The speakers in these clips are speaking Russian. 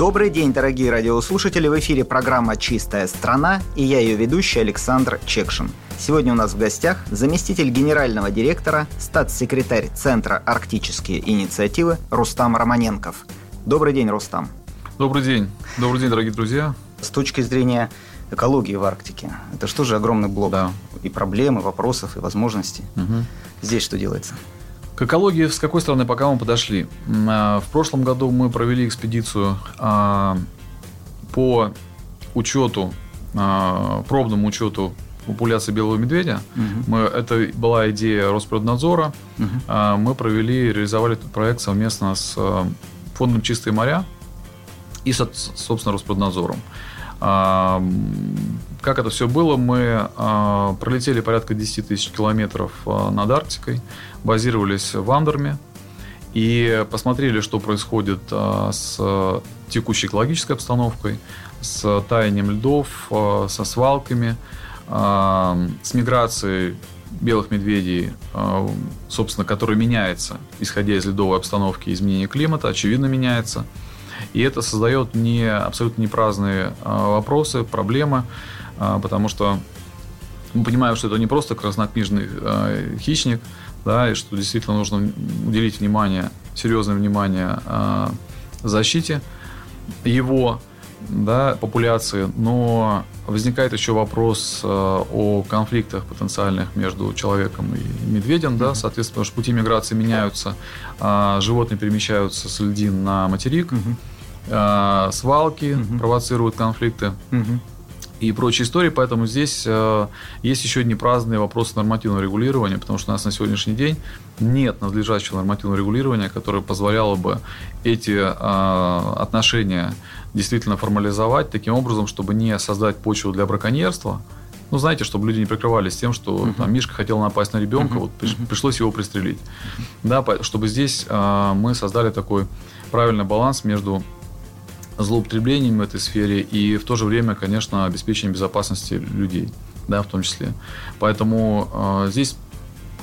Добрый день, дорогие радиослушатели! В эфире программа «Чистая страна» и я ее ведущий Александр Чекшин. Сегодня у нас в гостях заместитель генерального директора, статс-секретарь Центра «Арктические инициативы» Рустам Романенков. Добрый день, Рустам. Добрый день. Добрый день, дорогие друзья. С точки зрения экологии в Арктике, это что же огромный блок? Да. И проблемы, вопросов, и возможностей. Угу. Здесь что делается? К экологии с какой стороны пока мы подошли? А, В прошлом году мы провели экспедицию а, по учету, а, пробному учету популяции белого медведя. Мгм. Мы, это была идея Росприроднадзора. А, Мы провели, реализовали этот проект совместно с фондом «Чистые моря» и, со- собственно, Росприроднадзором. Как это все было? Мы пролетели порядка 10 тысяч километров над Арктикой, базировались в Андерме и посмотрели, что происходит а, с текущей экологической обстановкой, с таянием льдов, а, со свалками, а, с миграцией белых медведей, собственно, который меняется, исходя из ледовой обстановки, изменения климата, очевидно меняется. И это создает не, абсолютно не праздные а, вопросы, проблемы, потому что мы понимаем, что это не просто краснокнижный а, хищник, да, и что действительно нужно уделить внимание, серьезное внимание а, защите его да, популяции, но возникает еще вопрос э, о конфликтах потенциальных между человеком и медведем, да, соответственно, потому что пути миграции меняются, а, животные перемещаются с льдин на материк, а, свалки Мгм. провоцируют конфликты. Мгм. И прочие истории, поэтому здесь э, есть еще одни праздные вопросы нормативного регулирования, потому что у нас на сегодняшний день нет надлежащего нормативного регулирования, которое позволяло бы эти э, отношения действительно формализовать таким образом, чтобы не создать почву для браконьерства, ну, знаете, чтобы люди не прикрывались тем, что там, Мишка хотел напасть на ребенка, вот приш- пришлось его пристрелить. Да, по- чтобы здесь э, мы создали такой правильный баланс между злоупотреблением в этой сфере и в то же время, конечно, обеспечением безопасности людей, да, в том числе. Поэтому э, здесь,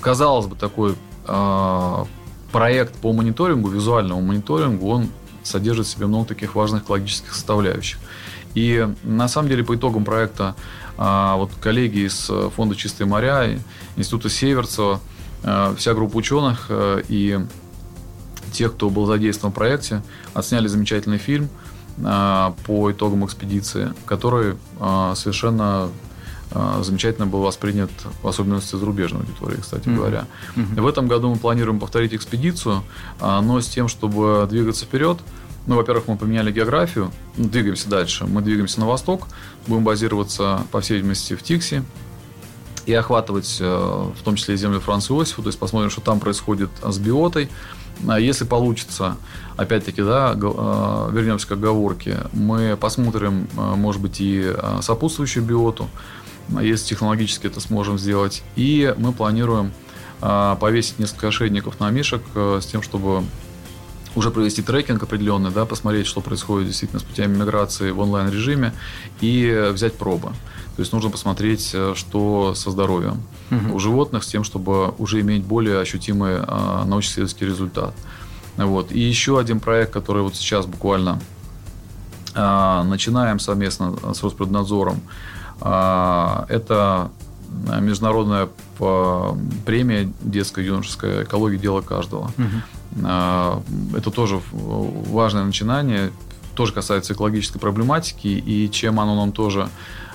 казалось бы, такой э, проект по мониторингу, визуальному мониторингу, он содержит в себе много таких важных экологических составляющих. И на самом деле по итогам проекта а, вот коллеги из э, фонда «Чистые моря», Института Северцева, э, вся группа ученых э, и тех, кто был задействован в проекте, отсняли замечательный фильм по итогам экспедиции, который а, совершенно а, замечательно был воспринят, в особенности зарубежной аудитории, кстати Мгм. говоря. Мгм. В этом году мы планируем повторить экспедицию, но с тем, чтобы двигаться вперед. Ну, во-первых, мы поменяли географию, ну, двигаемся дальше. Мы двигаемся на восток, будем базироваться, по всей видимости, в Тикси и охватывать, э, в том числе и землю Франца Иосифа, то есть посмотрим, что там происходит с биотой. А Если получится, опять-таки, да, э, вернемся к оговорке, мы посмотрим, э, может быть, и сопутствующую биоту, а если технологически это сможем сделать. И мы планируем повесить несколько ошейников на мишек э, с тем, чтобы уже провести трекинг определенный, да, посмотреть, что происходит действительно с путями миграции в онлайн-режиме и взять пробы. То есть нужно посмотреть, э, что со здоровьем Мгм. у животных, с тем, чтобы уже иметь более ощутимый а, научно-исследовательский результат. Вот. И еще один проект, который вот сейчас буквально а, начинаем совместно с Росприроднадзором, а, это международная а, премия детская юношеская «Экология дела каждого». Мгм. А, Это тоже важное начинание, тоже касается экологической проблематики, и чем оно нам тоже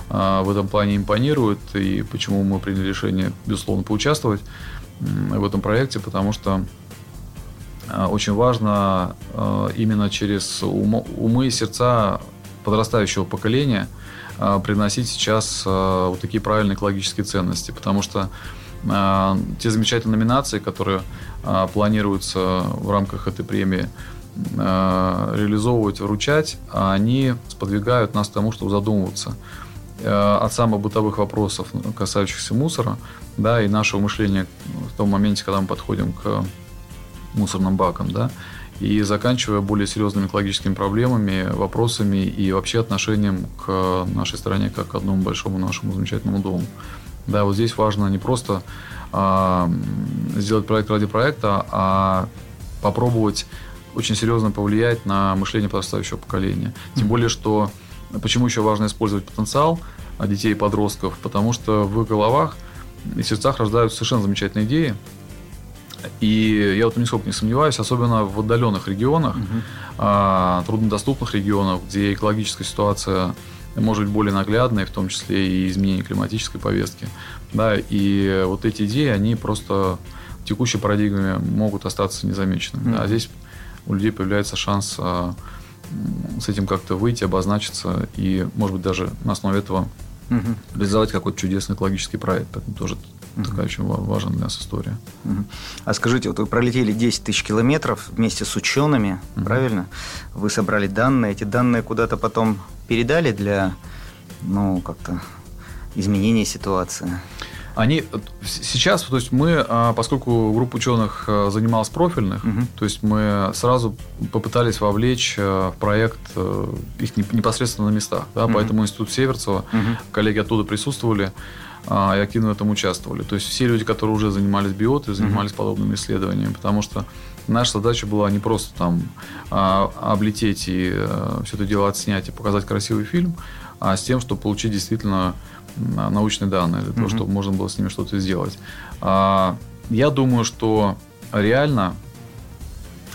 а, в этом плане импонирует, и почему мы приняли решение, безусловно, поучаствовать в этом проекте, потому что а, очень важно именно через умы и сердца подрастающего поколения приносить сейчас вот такие правильные экологические ценности, потому что те замечательные номинации, которые а, планируются в рамках этой премии, э, реализовывать, вручать, они сподвигают нас к тому, чтобы задумываться э, от самых бытовых вопросов, касающихся мусора, да, и нашего мышления в том моменте, когда мы подходим к мусорным бакам, да, и заканчивая более серьезными экологическими проблемами, вопросами и вообще отношением к нашей стране как к одному большому нашему замечательному дому. Да, вот здесь важно не просто а, сделать проект ради проекта, а попробовать очень серьезно повлиять на мышление подрастающего поколения. Тем более, что почему еще важно использовать потенциал детей и подростков, потому что в их головах и сердцах рождаются совершенно замечательные идеи, и я вот нисколько не сомневаюсь, особенно в отдаленных регионах, угу. а, труднодоступных регионах, где экологическая ситуация может быть более наглядной, в том числе и изменение климатической повестки. Да, и вот эти идеи, они просто в текущей парадигме могут остаться незамеченными. Mm-hmm. Да, а здесь у людей появляется шанс а, с этим как-то выйти, обозначиться и, может быть, даже на основе этого mm-hmm. реализовать какой-то чудесный экологический проект. Поэтому тоже угу. такая очень важная для нас история. Угу. А скажите, вот вы пролетели 10 тысяч километров вместе с учеными, угу. правильно? Вы собрали данные, эти данные куда-то потом передали для, ну, как-то изменения ситуации? Они сейчас, то есть мы, а, поскольку группа ученых а, занималась профильных, угу. то есть мы сразу попытались вовлечь а, в проект их непосредственно на местах, да, угу. поэтому институт Северцева, угу. коллеги оттуда присутствовали и активно в этом участвовали. То есть все люди, которые уже занимались биотой, занимались угу. подобными исследованиями, потому что наша задача была не просто там облететь и все это дело отснять и показать красивый фильм, а с тем, чтобы получить действительно научные данные, для того, mm-hmm. чтобы можно было с ними что-то сделать. А, я думаю, что реально,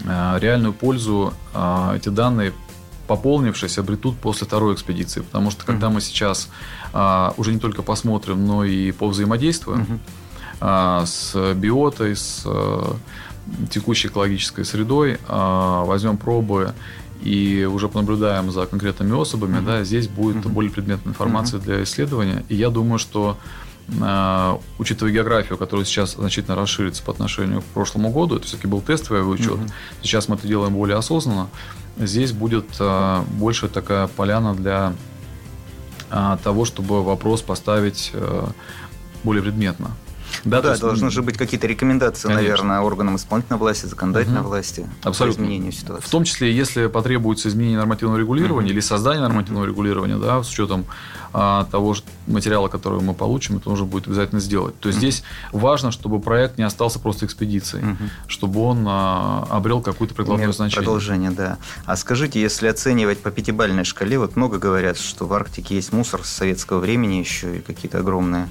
а, реальную пользу а, эти данные пополнившись, обретут после второй экспедиции. Потому что когда mm-hmm. мы сейчас уже не только посмотрим, но и повзаимодействуем mm-hmm. с биотой, с текущей экологической средой, возьмем пробы и уже понаблюдаем за конкретными особами, mm-hmm. да, здесь будет mm-hmm. более предметная информация mm-hmm. для исследования. И я думаю, что э, учитывая географию, которая сейчас значительно расширится по отношению к прошлому году, это все-таки был тестовый учет, mm-hmm. сейчас мы это делаем более осознанно, здесь будет э, больше такая поляна для э, того, чтобы вопрос поставить более предметно. Да, да есть... должны же быть какие-то рекомендации, Конечно. наверное, органам исполнительной власти, законодательной угу. власти Абсолютно. по изменению ситуации. В том числе, если потребуется изменение нормативного регулирования угу. или создание нормативного угу. регулирования, да, с учетом а, того материала, который мы получим, это нужно будет обязательно сделать. То есть угу. здесь важно, чтобы проект не остался просто экспедицией, угу. чтобы он а, обрел какое-то прикладное значение. Продолжение, да. А скажите, если оценивать по пятибалльной шкале, вот много говорят, что в Арктике есть мусор с советского времени еще и какие-то огромные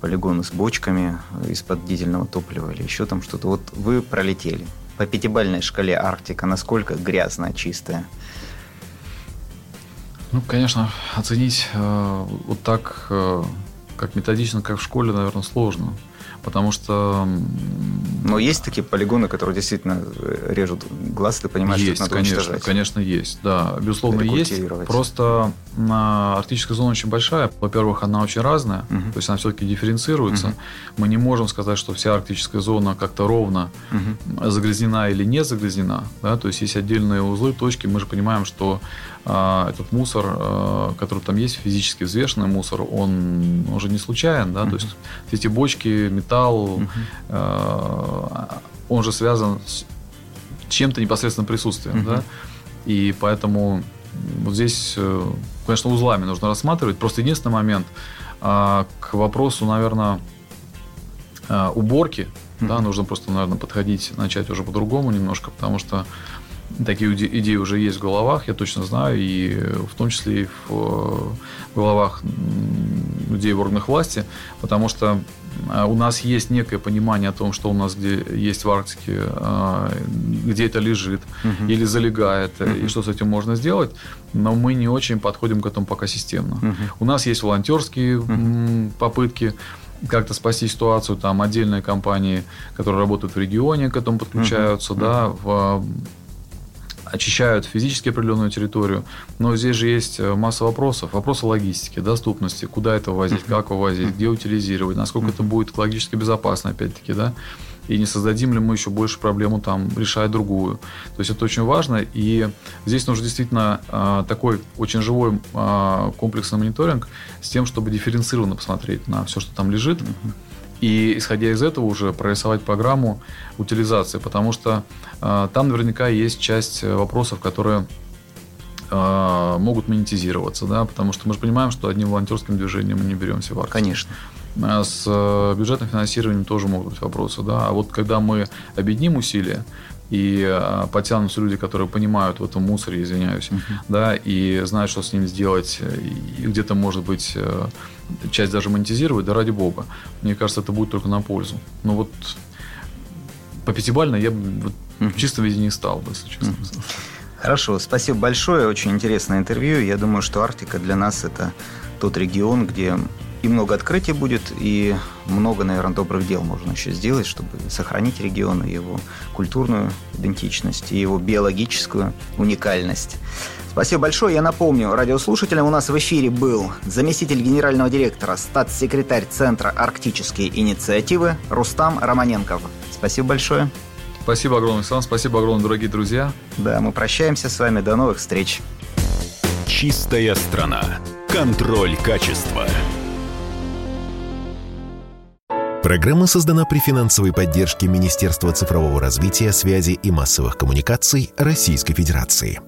полигоны с бочками из-под дизельного топлива или еще там что-то. Вот вы пролетели. По пятибалльной шкале Арктика насколько грязная, чистая? Ну, конечно, оценить э, вот так, э, как методично, как в школе, наверное, сложно. Потому что... Но есть такие полигоны, которые действительно э, режут глаз, ты понимаешь, есть, что надо конечно, уничтожать. конечно, есть. Да, безусловно, есть. Просто на арктическая зона очень большая. Во-первых, она очень разная, угу. то есть она все-таки дифференцируется. Угу. Мы не можем сказать, что вся арктическая зона как-то ровно угу. загрязнена или не загрязнена. Да? То есть есть отдельные узлы, точки. Мы же понимаем, что а, этот мусор, а, который там есть, физически взвешенный мусор, он уже не случайен. Да? Угу. То есть все эти бочки, металл, угу. а, он же связан с чем-то непосредственным присутствием. Угу. Да? И поэтому вот здесь, э, конечно, узлами нужно рассматривать. Просто единственный момент к вопросу, наверное, уборки, mm-hmm. да, нужно просто, наверное, подходить, начать уже по-другому немножко, потому что такие идеи уже есть в головах, я точно знаю, и в том числе и в головах людей в органах власти, потому что а, у нас есть некое понимание о том, что у нас где есть в Арктике, а, где это лежит угу. или залегает, угу. и что с этим можно сделать, но мы не очень подходим к этому пока системно. Угу. У нас есть волонтерские угу. попытки как-то спасти ситуацию, там отдельные компании, которые работают в регионе, к этому подключаются, угу. да, в очищают физически определенную территорию, но здесь же есть э, масса вопросов. Вопросы логистики, доступности, куда это возить, как вывозить, где утилизировать, насколько это будет экологически безопасно, опять-таки, да. и не создадим ли мы еще больше проблему там, решая другую. То есть это очень важно, и здесь нужно действительно э, такой очень живой э, комплексный мониторинг с тем, чтобы дифференцированно посмотреть на все, что там лежит, и исходя из этого уже прорисовать программу утилизации, потому что э, там наверняка есть часть вопросов, которые э, могут монетизироваться, да, потому что мы же понимаем, что одним волонтерским движением мы не беремся в акцию. Конечно. А с э, бюджетным финансированием тоже могут быть вопросы. Да? А вот когда мы объединим усилия, и э, потянутся люди, которые понимают в этом мусоре, извиняюсь, uh-huh. да, и знают, что с ним сделать, и где-то, может быть, э, часть даже монетизировать, да ради бога. Мне кажется, это будет только на пользу. Но вот по пятибально я бы uh-huh. в чистом виде не стал бы, если честно. Uh-huh. Хорошо, спасибо большое, очень интересное интервью. Я думаю, что Арктика для нас это тот регион, где и много открытий будет, и много, наверное, добрых дел можно еще сделать, чтобы сохранить регион, его культурную идентичность, и его биологическую уникальность. Спасибо большое. Я напомню, радиослушателям у нас в эфире был заместитель генерального директора, статс-секретарь Центра арктические инициативы Рустам Романенков. Спасибо большое. Спасибо огромное, Сан. Спасибо огромное, дорогие друзья. Да, мы прощаемся с вами. До новых встреч. Чистая страна. Контроль качества. Программа создана при финансовой поддержке Министерства цифрового развития, связи и массовых коммуникаций Российской Федерации.